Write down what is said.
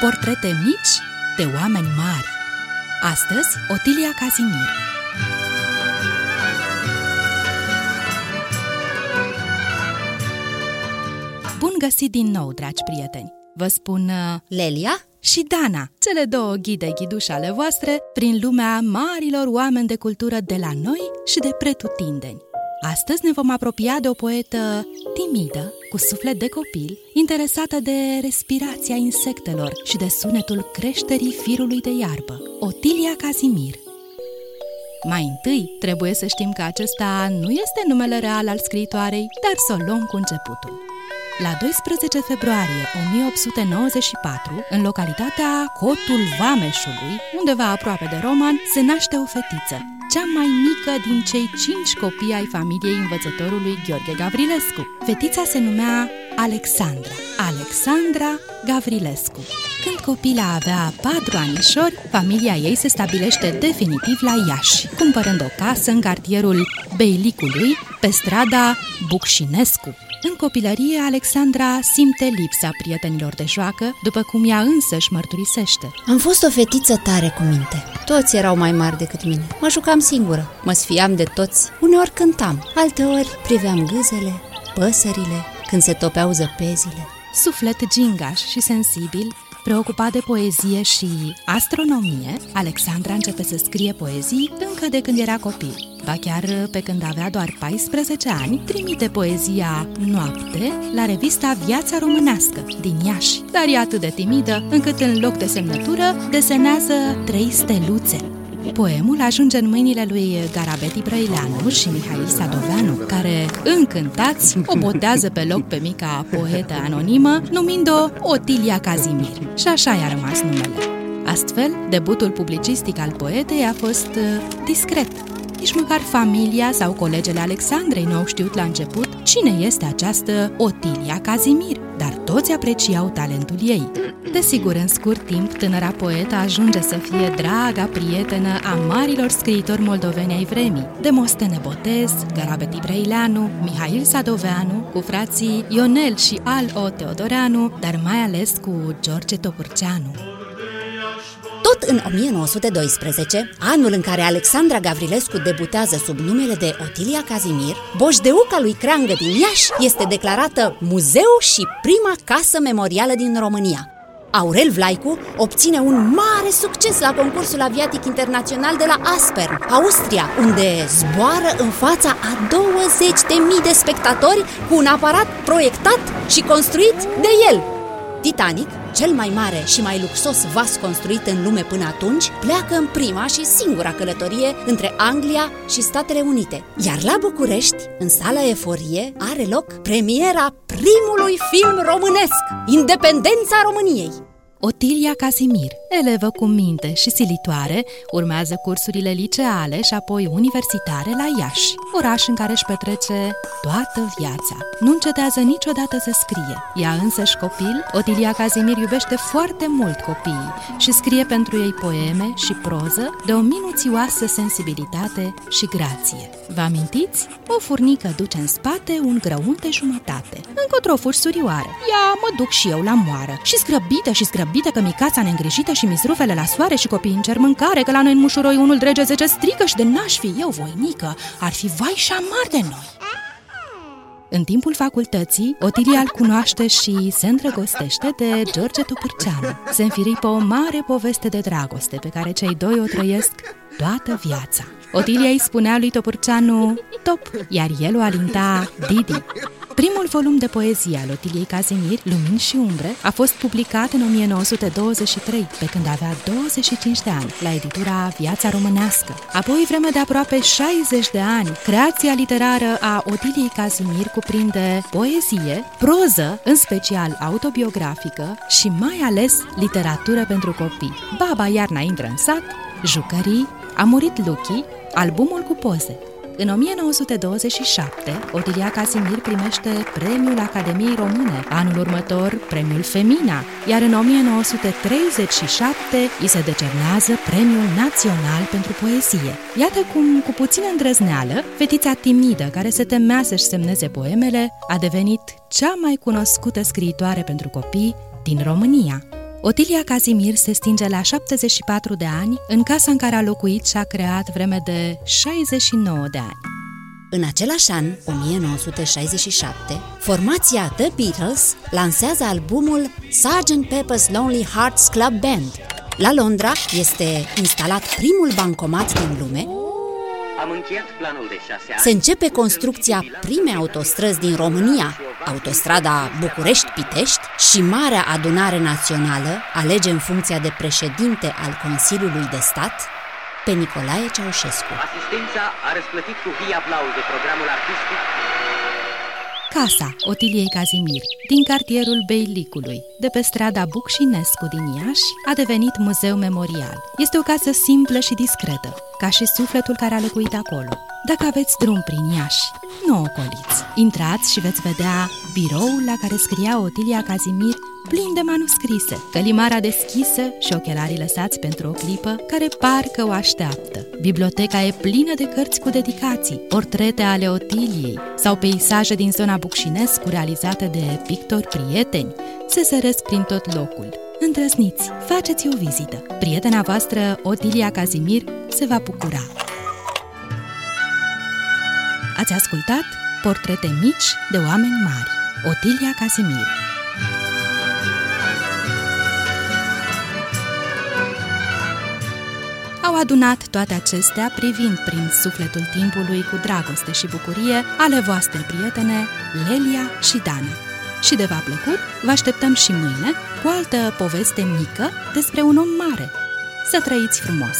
Portrete mici de oameni mari Astăzi, Otilia Casimir Bun găsit din nou, dragi prieteni! Vă spun uh, Lelia și Dana, cele două ghide ghidușe ale voastre, prin lumea marilor oameni de cultură de la noi și de pretutindeni. Astăzi ne vom apropia de o poetă timidă, cu suflet de copil, interesată de respirația insectelor și de sunetul creșterii firului de iarbă, Otilia Casimir. Mai întâi, trebuie să știm că acesta nu este numele real al scriitoarei, dar să o luăm cu începutul. La 12 februarie 1894, în localitatea Cotul Vameșului, undeva aproape de Roman, se naște o fetiță, cea mai mică din cei cinci copii ai familiei învățătorului Gheorghe Gavrilescu. Fetița se numea Alexandra. Alexandra Gavrilescu. Când copila avea patru anișori, familia ei se stabilește definitiv la Iași, cumpărând o casă în cartierul Beilicului, pe strada Bucșinescu. În copilărie, Alexandra simte lipsa prietenilor de joacă, după cum ea însă își mărturisește. Am fost o fetiță tare cu minte. Toți erau mai mari decât mine. Mă jucam singură, mă sfiam de toți. Uneori cântam, alteori priveam gâzele, păsările, când se topeau zăpezile. Suflet gingaș și sensibil, Preocupat de poezie și astronomie, Alexandra începe să scrie poezii încă de când era copil. Ba chiar pe când avea doar 14 ani, trimite poezia Noapte la revista Viața Românească din Iași, dar e atât de timidă încât în loc de semnătură desenează trei steluțe Poemul ajunge în mâinile lui Garabeti Brăileanu și Mihail Sadoveanu, care, încântați, o botează pe loc pe mica poetă anonimă, numind-o Otilia Cazimir. Și așa i-a rămas numele. Astfel, debutul publicistic al poetei a fost uh, discret. Nici măcar familia sau colegele Alexandrei nu au știut la început cine este această Otilia Cazimir, dar toți apreciau talentul ei. Desigur, în scurt timp, tânăra poetă ajunge să fie draga prietenă a marilor scriitori moldoveni ai vremii, Demostene Botez, Garabeti Brăileanu, Mihail Sadoveanu, cu frații Ionel și Al O. Teodoreanu, dar mai ales cu George Topârceanu. Tot în 1912, anul în care Alexandra Gavrilescu debutează sub numele de Otilia Cazimir, Boșdeuca lui Creangă din Iași este declarată muzeu și prima casă memorială din România. Aurel Vlaicu obține un mare succes la concursul aviatic internațional de la Aspern, Austria, unde zboară în fața a 20.000 de spectatori cu un aparat proiectat și construit de el. Titanic, cel mai mare și mai luxos vas construit în lume până atunci, pleacă în prima și singura călătorie între Anglia și Statele Unite. Iar la București, în sala Eforie, are loc premiera primului film românesc, Independența României. Otilia Casimir, elevă cu minte și silitoare, urmează cursurile liceale și apoi universitare la Iași, oraș în care își petrece toată viața. Nu încetează niciodată să scrie. Ea însăși copil, Otilia Casimir iubește foarte mult copiii și scrie pentru ei poeme și proză de o minuțioasă sensibilitate și grație. Vă amintiți? O furnică duce în spate un grăunt de jumătate. Încotro fugi surioare. Ia, mă duc și eu la moară. Și scrăbită și scrăbită că micața neîngrijită și misrufele la soare și copiii în cer mâncare, că la noi în mușuroi unul drege zece strică și de n-aș fi eu voinică, ar fi vai și amar de noi. În timpul facultății, Otilia îl cunoaște și se îndrăgostește de George Topârceanu. Se înfiripă o mare poveste de dragoste pe care cei doi o trăiesc toată viața. Otilia îi spunea lui Topârceanu top, iar el o alinta Didi. Primul volum de poezie al Otiliei Casimir, Lumini și umbre, a fost publicat în 1923, pe când avea 25 de ani, la editura Viața Românească. Apoi, vreme de aproape 60 de ani, creația literară a Otiliei Casimir cuprinde poezie, proză, în special autobiografică și mai ales literatură pentru copii. Baba iarna intră în sat, jucării, a murit Luchi, albumul cu poze. În 1927, Otilia Casimir primește Premiul Academiei Române, anul următor Premiul Femina, iar în 1937 îi se decernează Premiul Național pentru Poezie. Iată cum, cu puțină îndrăzneală, fetița timidă care se temea să-și semneze poemele a devenit cea mai cunoscută scriitoare pentru copii din România. Otilia Casimir se stinge la 74 de ani în casa în care a locuit și a creat vreme de 69 de ani. În același an, 1967, formația The Beatles lansează albumul Sgt. Pepper's Lonely Hearts Club Band. La Londra este instalat primul bancomat din lume am încheiat planul de șase ani. Se începe construcția primei autostrăzi din România, autostrada București-Pitești și Marea Adunare Națională alege în funcția de președinte al Consiliului de Stat pe Nicolae Ceaușescu. Asistența a răsplătit cu vii aplauze programul artistic Casa Otiliei Cazimir, din cartierul Beilicului, de pe strada Bucșinescu din Iași, a devenit muzeu memorial. Este o casă simplă și discretă, ca și sufletul care a locuit acolo. Dacă aveți drum prin Iași, nu ocoliți. Intrați și veți vedea biroul la care scria Otilia Cazimir plin de manuscrise, călimara deschisă și ochelarii lăsați pentru o clipă care parcă o așteaptă. Biblioteca e plină de cărți cu dedicații, portrete ale Otiliei sau peisaje din zona Bucșinescu realizate de pictori prieteni, se săresc prin tot locul. Îndrăzniți, faceți o vizită. Prietena voastră, Otilia Cazimir, se va bucura. Ați ascultat Portrete mici de oameni mari. Otilia Casimir Au adunat toate acestea privind prin sufletul timpului cu dragoste și bucurie ale voastre prietene Lelia și Dana. Și de v-a plăcut, vă așteptăm și mâine cu altă poveste mică despre un om mare. Să trăiți frumos!